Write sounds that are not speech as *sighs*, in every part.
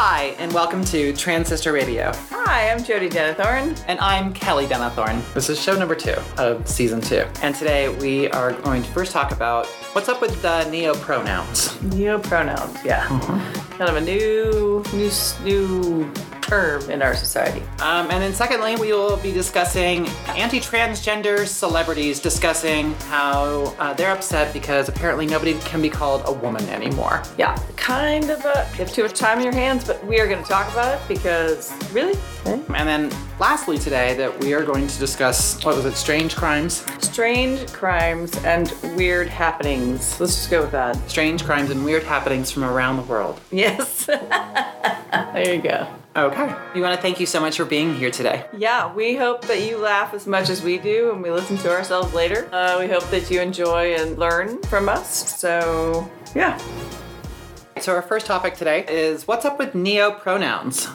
Hi, and welcome to Transcister Radio. Hi, I'm Jodie Denethorn. And I'm Kelly Denethorn. This is show number two of season two. And today we are going to first talk about what's up with the neo pronouns. Neo pronouns, yeah. Mm-hmm. Kind of a new, new, new term in our society. Um, and then secondly, we will be discussing anti-transgender celebrities discussing how uh, they're upset because apparently nobody can be called a woman anymore. Yeah, kind of a, you have too much time in your hands, but we are going to talk about it because, really? Okay. And then lastly today that we are going to discuss, what was it, strange crimes? Strange crimes and weird happenings. Let's just go with that. Strange crimes and weird happenings from around the world. Yes. *laughs* there you go. Okay. We want to thank you so much for being here today. Yeah, we hope that you laugh as much as we do and we listen to ourselves later. Uh, we hope that you enjoy and learn from us. So, yeah. So our first topic today is what's up with neo pronouns?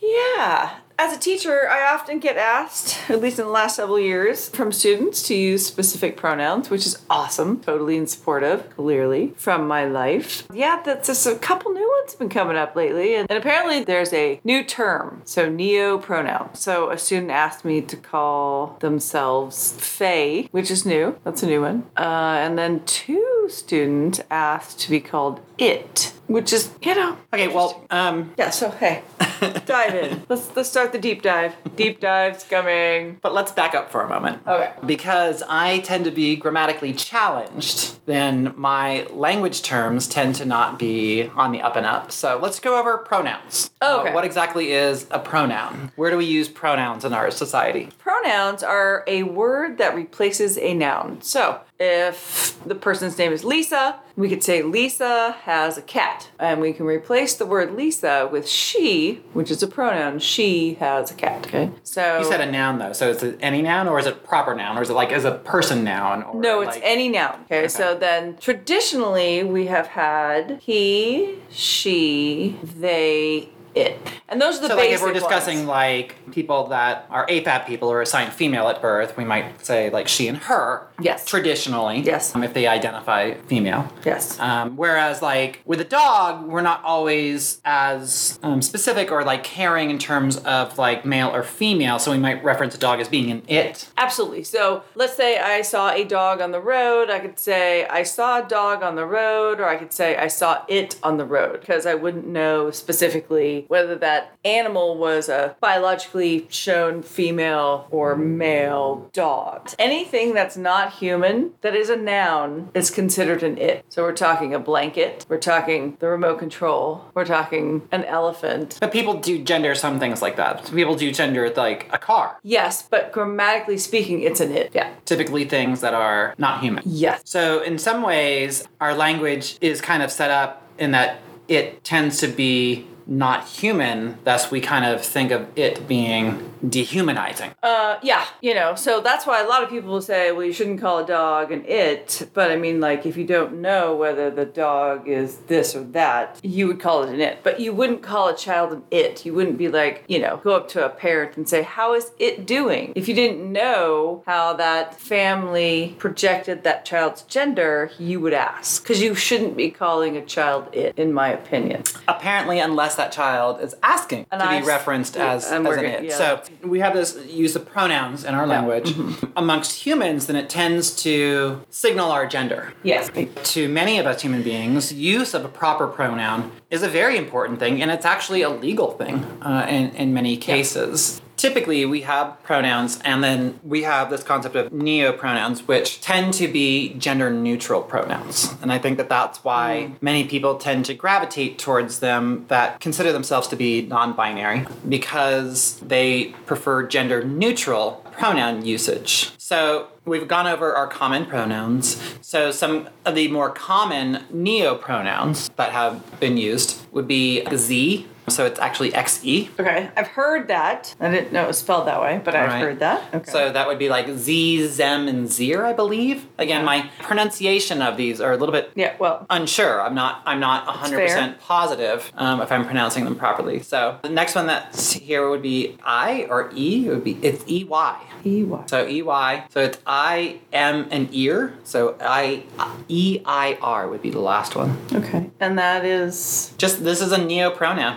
Yeah. As a teacher, I often get asked, at least in the last several years, from students to use specific pronouns, which is awesome. Totally in support of, clearly, from my life. Yeah, that's just a couple new ones have been coming up lately. And, and apparently there's a new term, so neo pronoun. So a student asked me to call themselves Fae, which is new. That's a new one. Uh, and then two students asked to be called it, which is, you know. Okay, well, um, Yeah, so hey, *laughs* dive in. Let's let's start the deep dive. Deep dive's coming. but let's back up for a moment. Okay. Because I tend to be grammatically challenged, then my language terms tend to not be on the up and up. So let's go over pronouns. Oh, okay. Uh, what exactly is a pronoun? Where do we use pronouns in our society? Pronouns are a word that replaces a noun. So if the person's name is Lisa, we could say Lisa has a cat. And we can replace the word Lisa with she, which is a pronoun. She has a cat. Okay. So You said a noun though, so is it any noun or is it proper noun or is it like as a person noun? Or No, it's like- any noun. Okay, so then traditionally we have had he, she, they, it. And those are the So, like, if we're discussing ones. like people that are AFAB people or assigned female at birth, we might say like she and her. Yes. Traditionally. Yes. Um, if they identify female. Yes. Um, whereas, like with a dog, we're not always as um, specific or like caring in terms of like male or female. So we might reference a dog as being an it. Absolutely. So let's say I saw a dog on the road. I could say I saw a dog on the road, or I could say I saw it on the road because I wouldn't know specifically whether that animal was a biologically shown female or male dog. Anything that's not human that is a noun is considered an it. So we're talking a blanket, we're talking the remote control, we're talking an elephant. But people do gender some things like that. People do gender like a car. Yes, but grammatically speaking, it's an it. Yeah. Typically things that are not human. Yes. So, in some ways, our language is kind of set up in that it tends to be not human, thus, we kind of think of it being dehumanizing. Uh, yeah, you know, so that's why a lot of people will say, well, you shouldn't call a dog an it. But I mean, like, if you don't know whether the dog is this or that, you would call it an it. But you wouldn't call a child an it. You wouldn't be like, you know, go up to a parent and say, how is it doing? If you didn't know how that family projected that child's gender, you would ask. Because you shouldn't be calling a child it, in my opinion. Apparently, unless that child is asking And to I- be referenced yeah, as, as an it. yeah. So, we have this use of pronouns in our language. Mm-hmm. Amongst humans, then it tends to signal our gender. Yes. to many of us human beings, use of a proper pronoun is a very important thing, and it's actually a legal thing uh, in, in many cases. Typically, we have pronouns, and then we have this concept of neo pronouns, which tend to be gender neutral pronouns. And I think that that's why hmm. many people tend to gravitate towards them that consider themselves to be non binary because they prefer gender neutral pronoun usage. So we've gone over our common pronouns. So some of the more common neo pronouns that have been used would be Z. So it's actually XE. Okay, I've heard that. I didn't know it was spelled that way, but I've Alright. heard that. Okay. So that would be like Z, Zem, and Zir, I believe. Again, my pronunciation of these are a little bit yeah, well, unsure. I'm not. I'm not 100 percent positive um, if I'm pronouncing them properly. So the next one that's here would be I or E. It would be it's E Y. EY. So E Y. So it's I M and ear. So I E I R would be the last one. Okay, and that is Just this is a neo pronoun.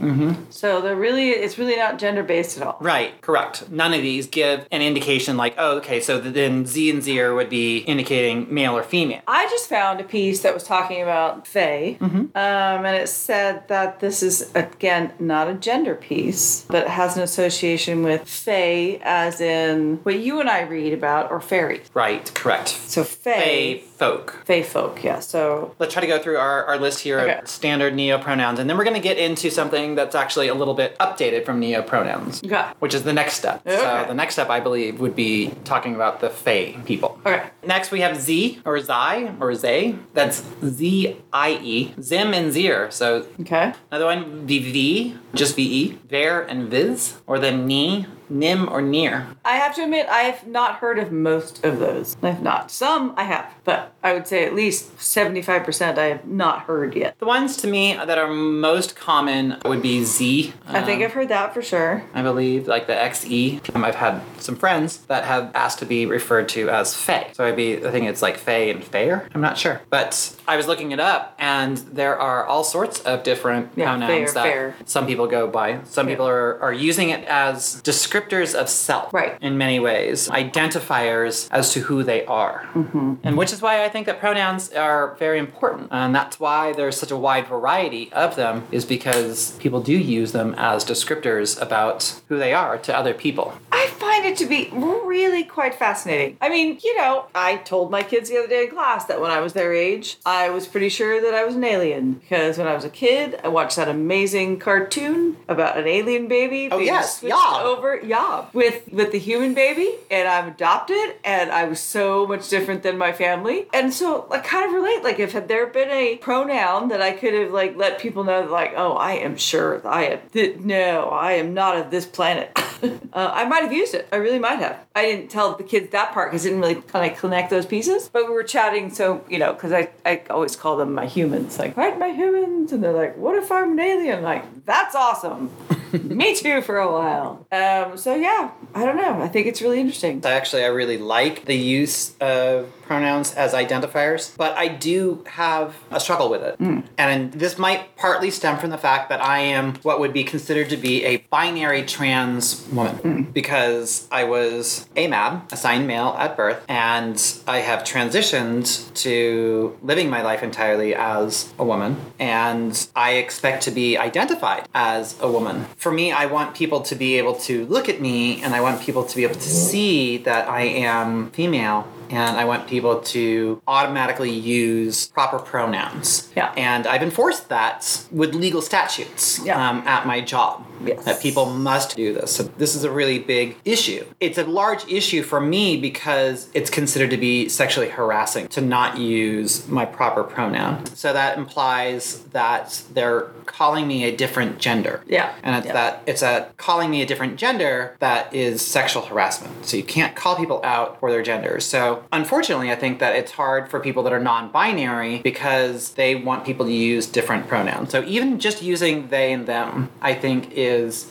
Mm-hmm. So they're really, it's really not gender based at all. Right, correct. None of these give an indication like, oh, okay, so then Z and Zer would be indicating male or female. I just found a piece that was talking about Fae, Mm-hmm. um, and it said that this is, again, not a gender piece, but it has an association with Fae, as in what you and I read about, or fairies. Right, correct. So Fae Fae, folk. Fae folk, yeah. So Let's try to go through our, our list here Okay. of standard neo pronouns, and then we're going to get into something that's actually a little bit updated from neo pronouns, Okay. which is the next step. So the next step, I believe, would be talking about the Fae people. Okay. Next, we have Z or Zai or Zay. That's Z I E. Zim and Zir. So Okay. another one, VV, just VE. Ver and Viz. Or then Ni, Nim, or Near. I have to admit, I have not heard of most of those. I have not. Some I have, but I would say at least 75% I have not heard yet. The ones to me that are most common would be Z. I think um, I've heard that for sure. I believe, like the XE. Um, I've had some friends that have asked to be referred to as Fae. So I'd be, I think it's like Fae and Fair. I'm not sure. But I was looking it up, and there are all sorts of different Yeah, pronouns fair, that fair. some people go by. Some people are, are using it as descriptors of self. Right. In many ways, identifiers as to who they are. Mm-hmm. And which is why I think that pronouns are very important. And that's why there's such a wide variety of them, is because people do use them as descriptors about who they are to other people. I find it to be really quite fascinating. I mean, you know, I told my kids the other day in class that when I was their age, I was pretty sure that I was an alien because when I was a kid, I watched that amazing cartoon about an alien baby. Oh, being yes, switched Yob. over Yob with with the human baby, and I'm adopted, and I was so much different than my family, and so I kind of relate. Like, if had there been a pronoun that I could have like let people know, that, like, oh, I am sure I am. Th- no, I am not of this planet. *laughs* uh, I might have used it. I really might have. I didn't tell the kids that part because I didn't really kind of connect those pieces. But we were chatting, so you know, because I, I always call them my humans. Like, right, my humans, and they're like, what if I'm an alien? like, that's awesome. *laughs* Me too for a while. Um, so yeah, I don't know. I think it's really interesting. Actually, I really like the use of pronouns as identifiers, but I do have a struggle with it. And this might partly stem from the fact that I am what would be considered to be a binary trans woman because I was AMAB, assigned male at birth, and I have transitioned to living my life entirely as a woman, and I expect to be identified as a woman. For me, I want people to be able to look at me and I want people to be able to see that I am female and I want people to automatically use proper pronouns. Yeah. And I've enforced that with legal statutes Yeah. um, at my job. Yes. That people must do this. So this is a really big issue. It's a large issue for me because it's considered to be sexually harassing to not use my proper pronoun. So that implies that they're calling me a different gender. Yeah. And it's Yeah. that it's a calling me a different gender that is sexual harassment. So you can't call people out for their gender. So unfortunately, I think that it's hard for people that are non-binary because they want people to use different pronouns. So even just using they and them, I think is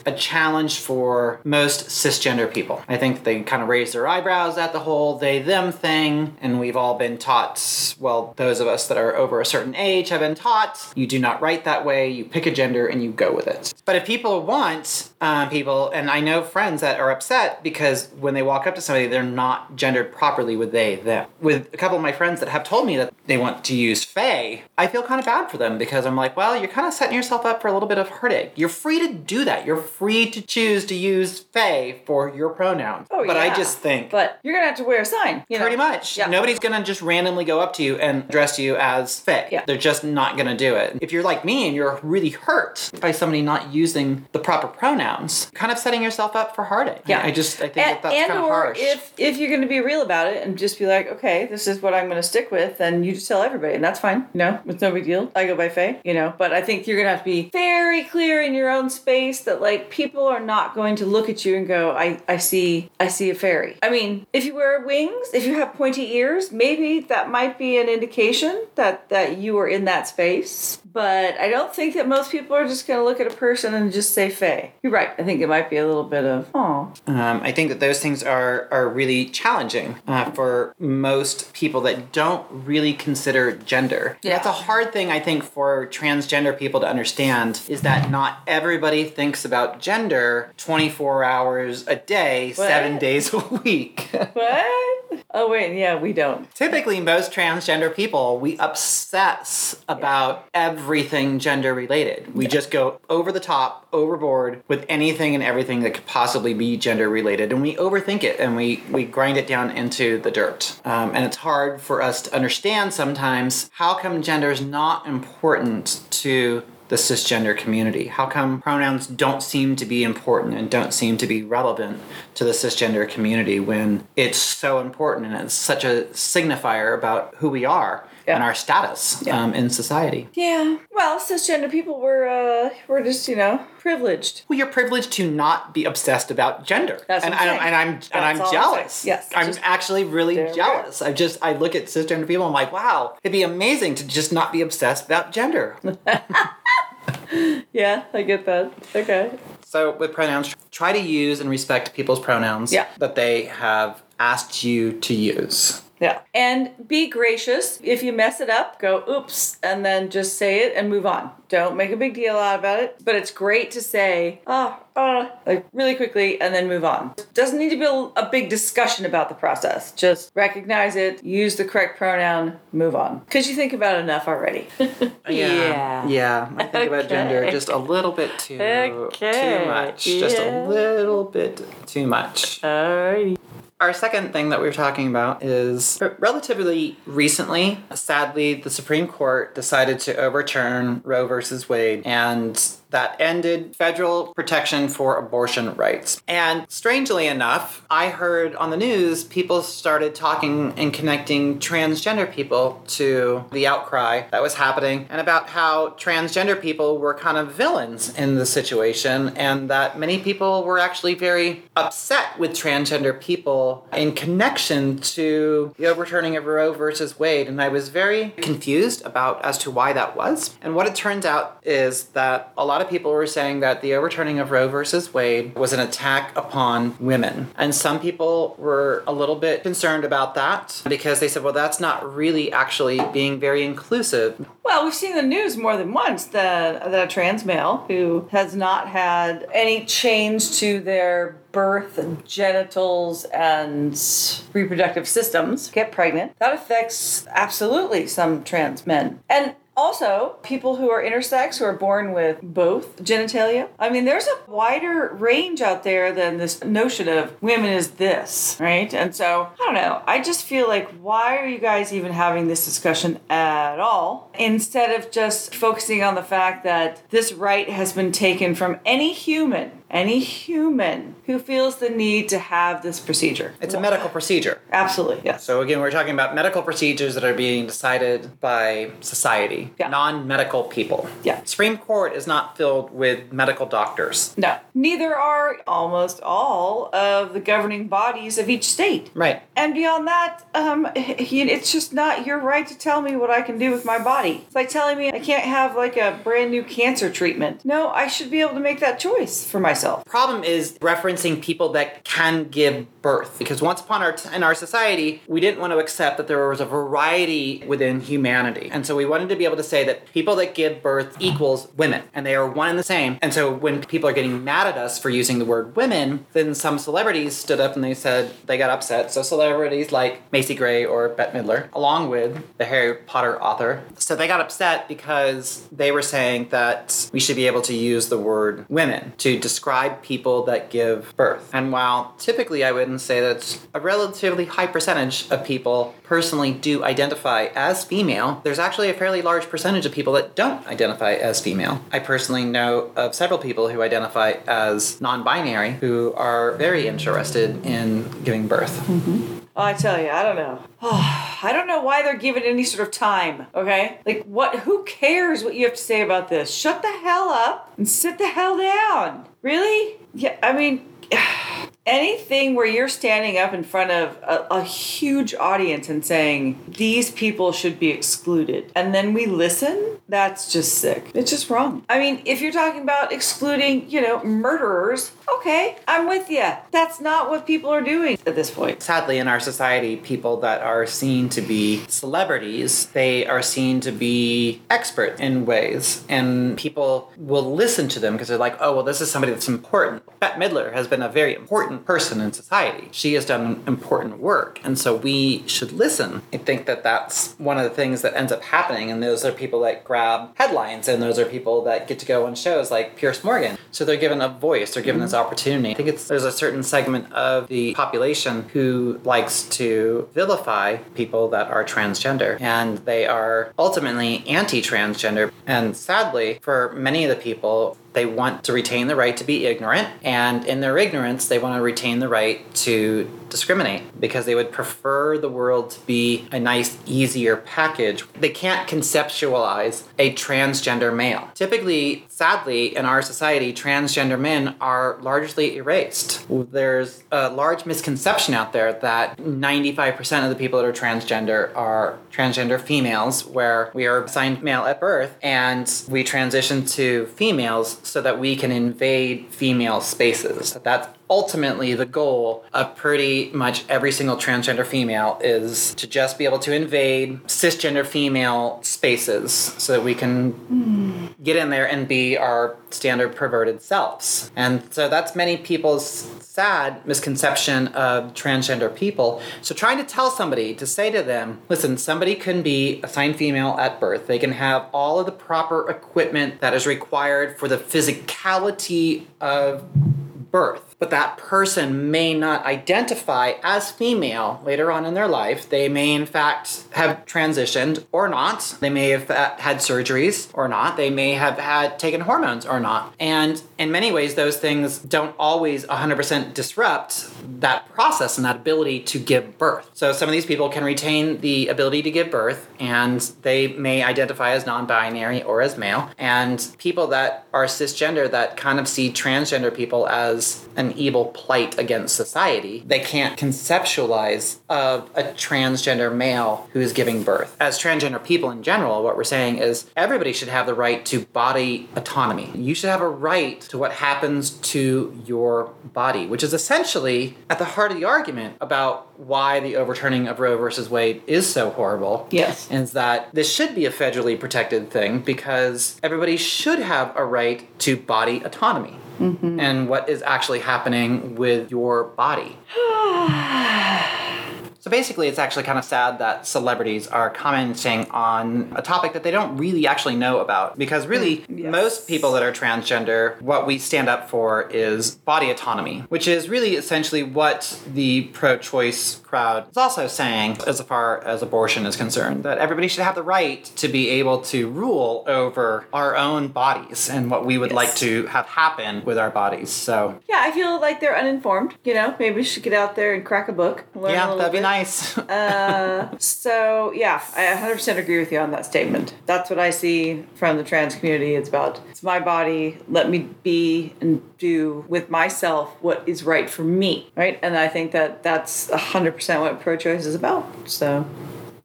a challenge for most cisgender people. I think they kind of raise their eyebrows at the whole they them thing and we've all been taught, well, those of us that are over a certain age have been taught you do not write that way, you pick a gender and you go with it. But if people want um, people, and I know friends that are upset because when they walk up to somebody, they're not gendered properly with they, them. With a couple of my friends that have told me that they want to use Fae, I feel kind of bad for them because I'm like, well, you're kind of setting yourself up for a little bit of heartache. You're free to do that. You're free to choose to use Fae for your pronouns. Oh, but I just think But you're gonna have to wear a sign. You know? Pretty much. Yeah. Nobody's gonna just randomly go up to you and address you as Fae. Yeah. They're just not gonna do it. If you're like me and you're really hurt by somebody not using the proper pronouns, kind of setting yourself up for heartache. Yeah. I just I think and, that that's kind of harsh. if if you're going to be real about it and just be like, okay, this is what I'm going to stick with, then you just tell everybody, and that's fine. You know, it's no big deal. I go by Fae, you know, but I think you're going to have to be very clear in your own space that like people are not going to look at you and go, I I see I see a fairy. I mean, if you wear wings, if you have pointy ears, maybe that might be an indication that that you are in that space. But I don't think that most people are just going to look at a person and just say Fae. You're right. I think it might be a little bit of, oh, Um, I think that those things are are really challenging uh, for for most people that don't really consider gender. Yeah. That's a hard thing, I think, for transgender people to understand is that not everybody thinks about gender 24 hours a day, seven days a week. *laughs* What? Oh wait, yeah, we don't. Typically, most transgender people, we obsess about everything gender related. We just go over the top, overboard with anything and everything that could possibly be gender related, and we overthink it and we, we grind it down into the dirt. Um, and it's hard for us to understand sometimes how come gender is not important to the cisgender community? How come pronouns don't seem to be important and don't seem to be relevant to the cisgender community when it's so important and it's such a signifier about who we are Yeah. and our status Yeah. um, in society? Yeah. Well, cisgender people were uh were just, you know, privileged. Well, you're privileged to not be obsessed about gender, That's and, I'm and, saying. and I'm and I'm all I'm jealous. Yes, I'm just- actually really jealous. I just I look at cisgender people. And I'm like, wow, it'd be amazing to just not be obsessed about gender. *laughs* Yeah, I get that. Okay. So with pronouns, try to use and respect people's pronouns Yeah. that they have asked you to use. Yeah. And be gracious. If you mess it up, go oops and then just say it and move on. Don't make a big deal out about it. But it's great to say, oh, uh, like really quickly and then move on. Doesn't need to be a, a big discussion about the process. Just recognize it, use the correct pronoun, move on. Because you think about it enough already. *laughs* Yeah. Yeah. I think about gender just a little bit too Okay. too much. Just a little bit too much. Alrighty. Our second thing that we were talking about is relatively recently, sadly, the Supreme Court decided to overturn Roe versus Wade, and that ended federal protection for abortion rights. And strangely enough, I heard on the news people started talking and connecting transgender people to the outcry that was happening and about how transgender people were kind of villains in the situation and that many people were actually very upset with transgender people in connection to the overturning of Roe versus Wade and I was very confused about as to why that was. And what it turns out is that a lot of people were saying that the overturning of Roe versus Wade was an attack upon women. And some people were a little bit concerned about that because they said, well, that's not really actually being very inclusive. Well, we've seen the news more than once that, that a trans male who has not had any change to their birth, genitals, and reproductive systems get pregnant. That affects absolutely some trans men. And also, people who are intersex who are born with both genitalia. I mean, there's a wider range out there than this notion of women is this, right? And so, I don't know. I just feel like, why are you guys even having this discussion at all? Instead of just focusing on the fact that this right has been taken from any human, any human who feels the need to have this procedure. It's a medical procedure. Absolutely, yes. So again, we're talking about medical procedures that are being decided by society, Yeah. non-medical people. Yeah. Supreme Court is not filled with medical doctors. No. Neither are almost all of the governing bodies of each state. Right. And beyond that, um, *laughs* it's just not your right to tell me what I can do with my body. It's like telling me I can't have like a brand new cancer treatment. No, I should be able to make that choice for myself. Problem is referencing people that can give birth because once upon our in our society we didn't want to accept that there was a variety within humanity. And so we wanted to be able to say that people that give birth equals women and they are one and the same. And so when people are getting mad at us for using the word women then some celebrities stood up and they said they got upset. So celebrities like Macy Gray or Bette Midler along with the Harry Potter author so they got upset because they were saying that we should be able to use the word women to describe people that give birth. And while typically I wouldn't say that it's a relatively high percentage of people personally do identify as female, there's actually a fairly large percentage of people that don't identify as female. I personally know of several people who identify as non binary who are very interested in giving birth. Oh, I tell you, I don't know. *sighs* I don't know why they're given any sort of time, okay? Like, what? who cares what you have to say about this? Shut the hell up and sit the hell down. Really? Yeah, I mean, *sighs* anything where you're standing up in front of a, a huge audience and saying these people should be excluded, and then we listen, that's just sick. It's just wrong. I mean, if you're talking about excluding, you know, murderers, okay, I'm with you. That's not what people are doing at this point. Sadly, in our society, people that are seen to be celebrities, they are seen to be experts in ways, and people will listen to them because they're like, oh, well, this is somebody that's important. Bette Midler has been a very important person in society. She has done important work, and so we should listen. I think that that's one of the things that ends up happening, and those are people that grab headlines, and those are people that get to go on shows like Piers Morgan. So they're given a voice, they're given this opportunity. I think it's there's a certain segment of the population who likes to vilify people that are transgender, and they are ultimately anti-transgender. And sadly, for many of the people, they want to retain the right to be ignorant, and in their ignorance, they want to retain the right to discriminate because they would prefer the world to be a nice, easier package. They can't conceptualize a transgender male. Typically, sadly, in our society, transgender men are largely erased. There's a large misconception out there that 95% of the people that are transgender are transgender females, where we are assigned male at birth and we transition to females so that we can invade female spaces. That's ultimately the goal of pretty much every single transgender female is to just be able to invade cisgender female spaces so that we can get in there and be our standard perverted selves. And so that's many people's sad misconception of transgender people. So trying to tell somebody to say to them, listen, somebody can be assigned female at birth. They can have all of the proper equipment that is required for the physicality of birth, but that person may not identify as female later on in their life. They may, in fact, have transitioned or not. They may have uh, had surgeries or not. They may have had taken hormones or not. And in many ways, those things don't always 100% disrupt that process and that ability to give birth. So some of these people can retain the ability to give birth and they may identify as non binary or as male. And people that are cisgender that kind of see transgender people as an evil plight against society, they can't conceptualize of a transgender male who is giving birth. As transgender people in general, what we're saying is everybody should have the right to body autonomy. You should have a right to what happens to your body, which is essentially at the heart of the argument about why the overturning of Roe versus Wade is so horrible. Yes. Is that this should be a federally protected thing because everybody should have a right to body autonomy and what is actually happening with your body. So basically, it's actually kind of sad that celebrities are commenting on a topic that they don't really actually know about. Because really, hmm, Yes. most people that are transgender, what we stand up for is body autonomy, which is really essentially what the pro choice crowd is also saying as far as abortion is concerned that everybody should have the right to be able to rule over our own bodies and what we would Yes. like to have happen with our bodies. So, Yeah, I feel like they're uninformed. You know, maybe we should get out there and crack a book. Yeah, that'd be bit. nice. *laughs* Uh, so yeah, I 100% agree with you on that statement. That's what I see from the trans community. It's about it's my body. Let me be and do with myself what is right for me, right? And I think that that's 100% what pro-choice is about. So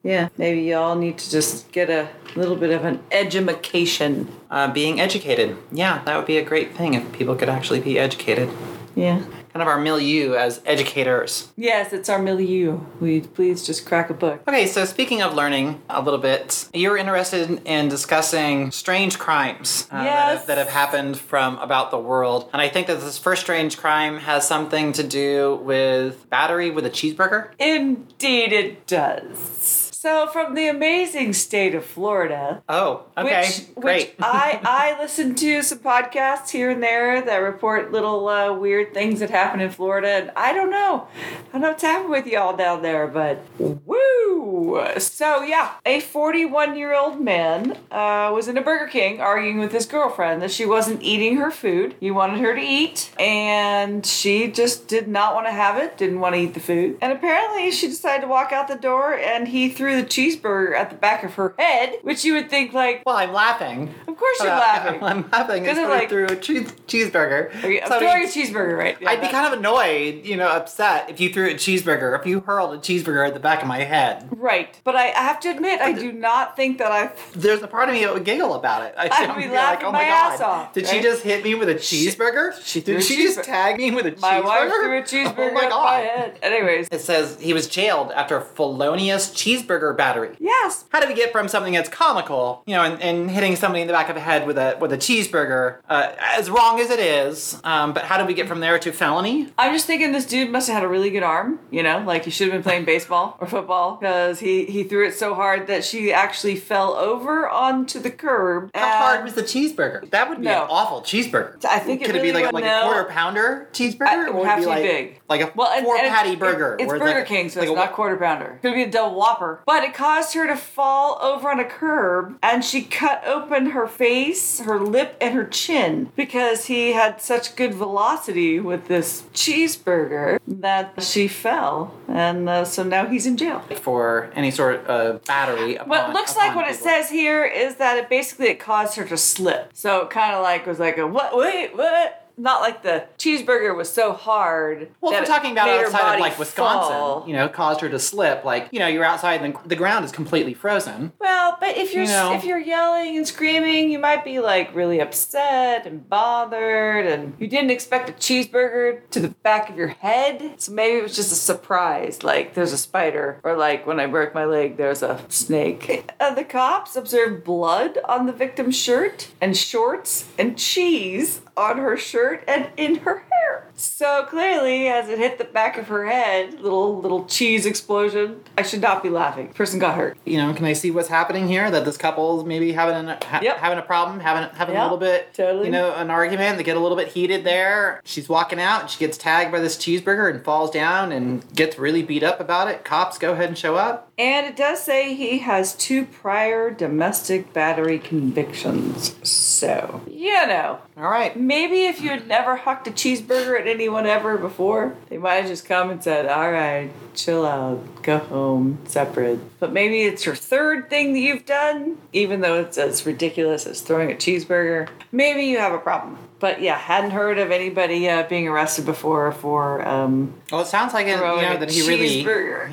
yeah, maybe y'all need to just get a little bit of an edumacation. uh, being educated. Yeah, that would be a great thing if people could actually be educated. Yeah. Kind of our milieu as educators. Yes, it's our milieu. We please just crack a book. Okay, so speaking of learning a little bit, you're interested in discussing strange crimes uh, that, have, that have happened from about the world. And I think that this first strange crime has something to do with battery with a cheeseburger. Indeed, it does. So, from the amazing state of Florida, Oh, okay, which, great. which *laughs* I I listen to some podcasts here and there that report little uh, weird things that happen in Florida, and I don't know, I don't know what's happening with y'all down there, but woo! So yeah, a 41 year old man uh, was in a Burger King arguing with his girlfriend that she wasn't eating her food. He wanted her to eat, and she just did not want to have it. Didn't want to eat the food, and apparently she decided to walk out the door, and he threw threw the cheeseburger at the back of her head, which you would think like, Well, I'm laughing. of course you're Uh, laughing. *laughs* I'm laughing Because like- threw a cheese- cheeseburger. Okay, I'm I throwing mean, a cheeseburger, right? Yeah, I'd be kind of annoyed, you know, upset if you threw a cheeseburger, if you hurled a cheeseburger at the back of my head. right. But I, I have to admit, I do not think that I. There's a part of me that would giggle about it. I, *laughs* I'd be like, laughing oh my, my god, ass off, did she just hit me with a cheeseburger? she threw did she just tag me with a My cheeseburger? My wife threw a cheeseburger *laughs* oh my at god. my head. Anyways, It says he was jailed after a felonious cheeseburger battery. yes. How do we get from something that's comical, you know, and, and hitting somebody in the back of the head with a with a cheeseburger, uh, as wrong as it is, um, but how do we get from there to felony? I'm just thinking this dude must have had a really good arm, you know, like he should have been playing baseball or football because he, he threw it so hard that she actually fell over onto the curb. How hard was the cheeseburger? That would be No. an awful cheeseburger. I think it could it be like, like no. a quarter pounder cheeseburger, I- it or would have to be like big. like a Well, four and patty it- burger? it's Burger like King, so like it's a- not quarter pounder. Could it be a double Whopper, but it caused her to fall over on a curb, and she cut open her face, her lip, and her chin because he had such good velocity with this cheeseburger that she fell, and uh, so now he's in jail. for any sort of battery. What upon- looks like what it says here is that it basically it caused her to slip. So it kind of like was like a what? Wait, what? Not like the cheeseburger was so hard. Well, if we're talking about outside of like Wisconsin, fall. you know, caused her to slip. Like, you know, you're outside and the ground is completely frozen. Well, but if you're You know. if you're yelling and screaming, you might be like really upset and bothered, and you didn't expect a cheeseburger to the back of your head. So maybe it was just a surprise, like there's a spider, or like when I broke my leg, there's a snake. *laughs* Uh, the cops observed blood on the victim's shirt and shorts and cheese on her shirt and in her hair. So clearly, as it hit the back of her head, little little cheese explosion. I should not be laughing. Person got hurt. You know, can I see what's happening here? That this couple's maybe having a ha- Yep. having a problem, having having Yeah, a little bit, totally. you know, an argument. They get a little bit heated there. She's walking out, and she gets tagged by this cheeseburger and falls down and gets really beat up about it. Cops go ahead and show up. And it does say he has two prior domestic battery convictions. So, you know, All right. maybe if you had never hucked a cheeseburger at anyone ever before, they might have just come and said, all right, chill out, go home, separate. But maybe it's your third thing that you've done, even though it's as ridiculous as throwing a cheeseburger. Maybe you have a problem. But yeah, hadn't heard of anybody uh, being arrested before for um, Well, it sounds like it, you know that he really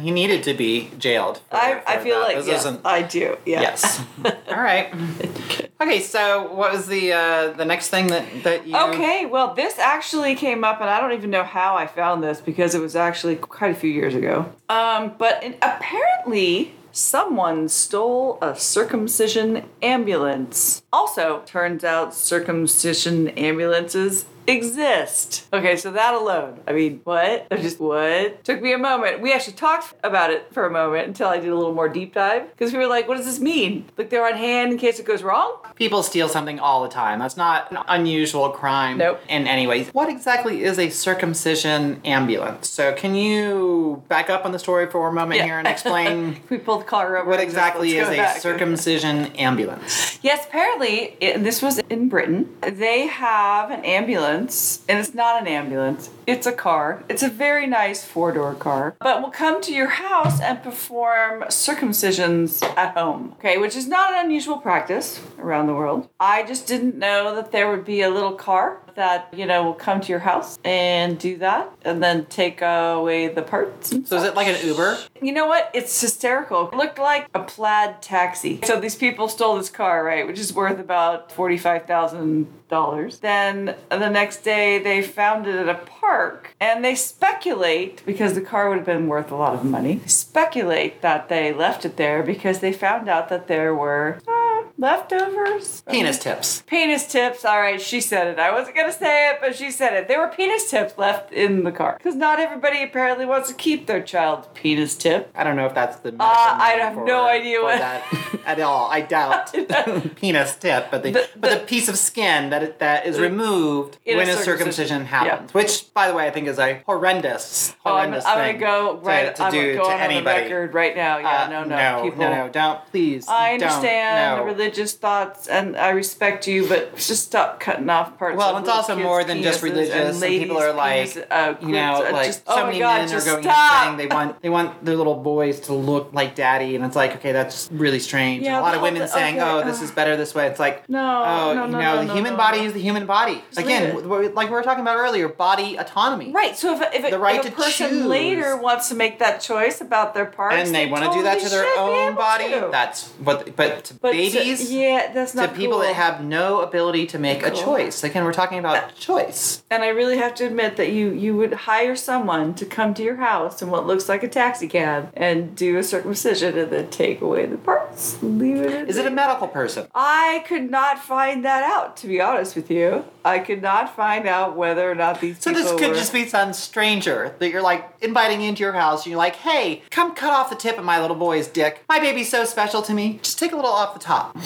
he needed to be jailed. for- I, I feel that. like this yeah, isn't. I do. Yeah. Yes. *laughs* All right. Okay, so what was the uh, the next thing that that you? Okay, well, this actually came up, and I don't even know how I found this because it was actually quite a few years ago. Um, but in, apparently, someone stole a circumcision ambulance. Also, turns out circumcision ambulances exist. Okay, so that alone. I mean, what? They're *laughs* just what? Took me a moment. We actually talked about it for a moment until I did a little more deep dive because we were like, what does this mean? Like they're on hand in case it goes wrong? People steal something all the time. That's not an unusual crime. Nope. In any way. What exactly is a circumcision ambulance? So can you back up on the story for a moment Yeah. here and explain *laughs* we pulled the collar over. what just exactly is go a back. circumcision ambulance? Yes, apparently, it, this was in Britain. They have an ambulance, and it's not an ambulance. It's a car. It's a very nice four door car, but will come to your house and perform circumcisions at home. Okay, which is not an unusual practice around the world. I just didn't know that there would be a little car that you know will come to your house and do that, and then take away the parts. So is it like an Uber? you know what? It's hysterical. It looked like a plaid taxi. So these people stole this car, right, which is worth about forty-five thousand dollars. Then the next day they found it at a park, and they speculate because the car would have been worth a lot of money. Speculate that they left it there because they found out that there were uh, leftovers. Penis tips. Penis tips. All right, she said it. I wasn't gonna say it, but she said it. There were penis tips left in the car because not everybody apparently wants to keep their child's penis tip. I don't know if that's the. Uh, I have for- no idea what- that *laughs* at all. I doubt *laughs* *laughs* penis tip, but the, The- but the- the piece of skin that it, that is removed when a circumcision. circumcision happens, which, by the way, I think is a horrendous, Oh, I'm, horrendous I'm thing gonna go right. to, I'm do go to on anybody. the record right now. Yeah, Uh, no, no, no, people. no, no, don't please. I understand no. the religious thoughts, and I respect you, but just stop cutting off parts. Well, of also kids' more than just religious. And people are like, uh, you know, uh, like just- so oh many God, men are going stop. and saying they want they want their little boys to look like daddy, and it's like, okay, that's really strange. Yeah, and a lot of women thi- saying, okay, oh, this uh, is better this way. It's like, No, oh, no, you no, know, no, the human body is the human body. leave Again, it. w- w- like we were talking about earlier, body autonomy. Right. So if, if, a- The right if a person choose. later wants to make that choice about their parts, And they, want to do that to their own body. That's what. But to but to- babies, yeah, that's not to people that have no ability to make a choice. Again, we're talking about Uh, choice. And I really have to admit that you you would hire someone to come to your house in what looks like a taxi cab and do a circumcision and then take away the parts, leave it. Is it a medical person? I could not find that out. To be honest with you, I could not find out whether or not these. So this could were- just be some stranger that you're like inviting into your house. And you're like, hey, come cut off the tip of my little boy's dick. My baby's so special to me. Just take a little off the top.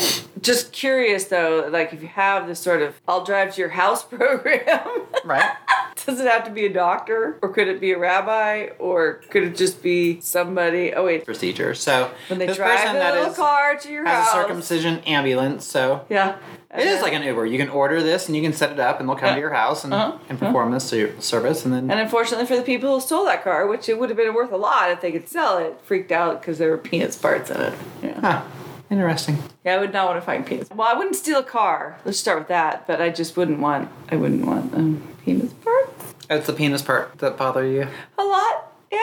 just curious though. Like if you have this sort of "I'll drive to your house" program. Right? *laughs* Does it have to be a doctor, or could it be a rabbi, or could it just be somebody? Oh wait, Procedure. So when they this drive person the that little is car to your has house. a circumcision ambulance. So Yeah. it is like an Uber. You can order this and you can set it up and they'll come Uh, to your house and, uh-huh, and perform this service and then And unfortunately for the people who stole that car, which it would have been worth a lot if they could sell it, freaked out because there were penis parts in it. Yeah. Huh. Interesting. yeah, I would not want to find penis. Well, I wouldn't steal a car. Let's start with that. But I just wouldn't want. I wouldn't want um, penis parts. It's the penis part that bother you. A lot. Yeah.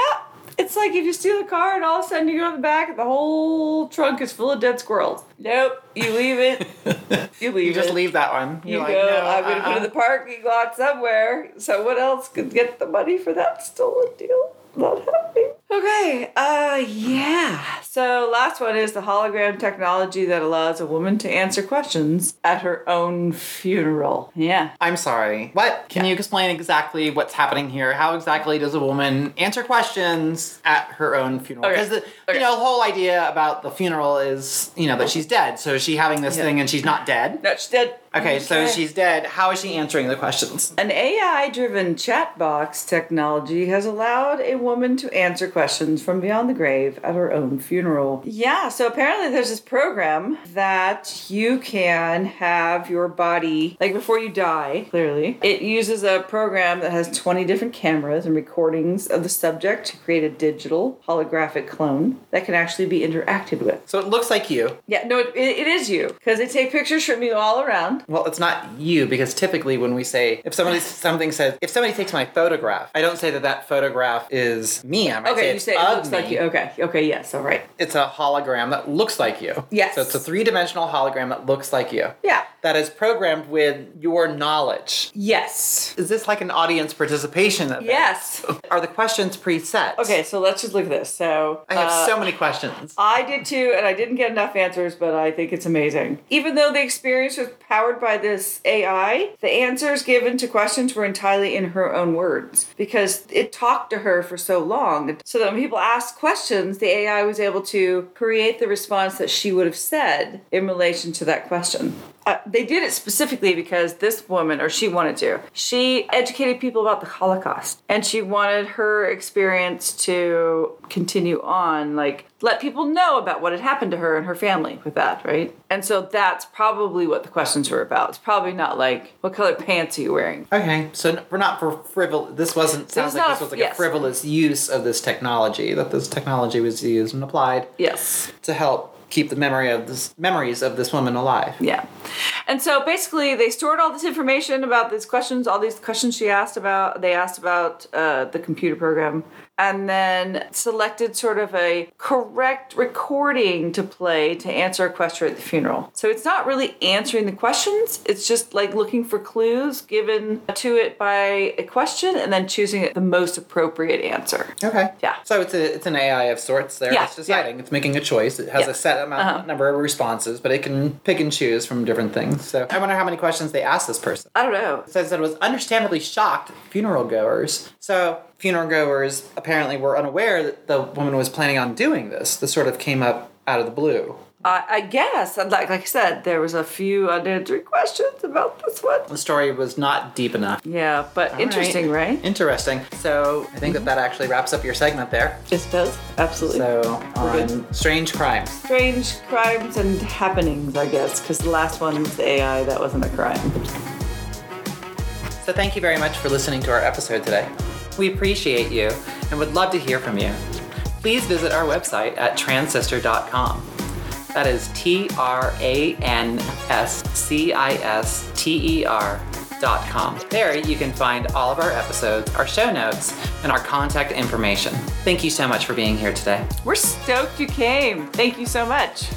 It's like if you steal a car and all of a sudden you go to the back and the whole trunk is full of dead squirrels. Nope. You leave it. *laughs* You leave You just it. leave that one. You You're like, go. no, I'm going to put it in uh-uh. the parking lot somewhere. Someone else could get the money for that stolen deal. Not happening. Okay. Uh, yeah. So last one is the hologram technology that allows a woman to answer questions at her own funeral. Yeah. I'm sorry. What? Can you explain exactly what's happening here? How exactly does a woman answer questions at her own funeral? Okay. Because the Okay. you know the whole idea about the funeral is you know that she's dead. So is she having this Yeah. thing and she's not dead? No, she did. Okay, so she's dead. How is she answering the questions? An AI driven chat box technology has allowed a woman to answer questions from beyond the grave at her own funeral. Yeah, so apparently there's this program that you can have your body, like before you die, clearly. It uses a program that has 20 different cameras and recordings of the subject to create a digital holographic clone that can actually be interacted with. So it looks like you. Yeah, no, it, it is you because they take pictures from you all around. Well, it's not you because typically when we say if somebody something says if somebody takes my photograph, I don't say that that photograph is me. I might say Okay, you say it looks me. like you. Okay, okay, yes, all right. It's a hologram that looks like you. Yes. So it's a three dimensional hologram that looks like you. Yeah. That is programmed with your knowledge. Yes. Is this like an audience participation? Event? Yes. *laughs* Are the questions preset? Okay, so let's just look at this. So I have uh, so many questions. I did too, and I didn't get enough answers, but I think it's amazing. Even though the experience was powered by this AI, the answers given to questions were entirely in her own words because it talked to her for so long. So that when people asked questions, the AI was able to create the response that she would have said in relation to that question. Uh, they did it specifically because this woman, or she wanted to, she educated people about the Holocaust and she wanted her experience to continue on, like let people know about what had happened to her and her family with that, right? And so that's probably what the questions were about. It's probably not like, what color pants are you wearing? Okay, so we're not for frivolous. This wasn't. Sounds is like this was like yes. a frivolous use of this technology. That this technology was used and applied Yes. to help keep the memory of this memories of this woman alive. Yeah. And so basically, they stored all this information about these questions, all these questions she asked about, they asked about uh, the computer program, and then selected sort of a correct recording to play to answer a question at the funeral. So it's not really answering the questions, it's just like looking for clues given to it by a question and then choosing the most appropriate answer. Okay. Yeah. So it's a it's an AI of sorts. There, Yeah, it's deciding. It's making a choice. It has Yeah. a set amount Uh-huh. number of responses, but it can pick and choose from different things. So I wonder how many questions they asked this person. I don't know. It says that it was understandably shocked funeral goers. So funeral goers apparently were unaware that the woman was planning on doing this. This sort of came up out of the blue. I, I guess, like, like I said, there was a few unanswered questions about this one. The story was not deep enough. Yeah, but All interesting, right? Interesting. So I think that that actually wraps up your segment there. It does absolutely. So We're on strange crimes. Strange crimes and happenings, I guess, because the last one was the AI. That wasn't a crime. So thank you very much for listening to our episode today. We appreciate you and would love to hear from you. Please visit our website at transcister.com. That is T R A N S C I S T E R dot com. There you can find all of our episodes, our show notes, and our contact information. Thank you so much for being here today. We're stoked you came. Thank you so much.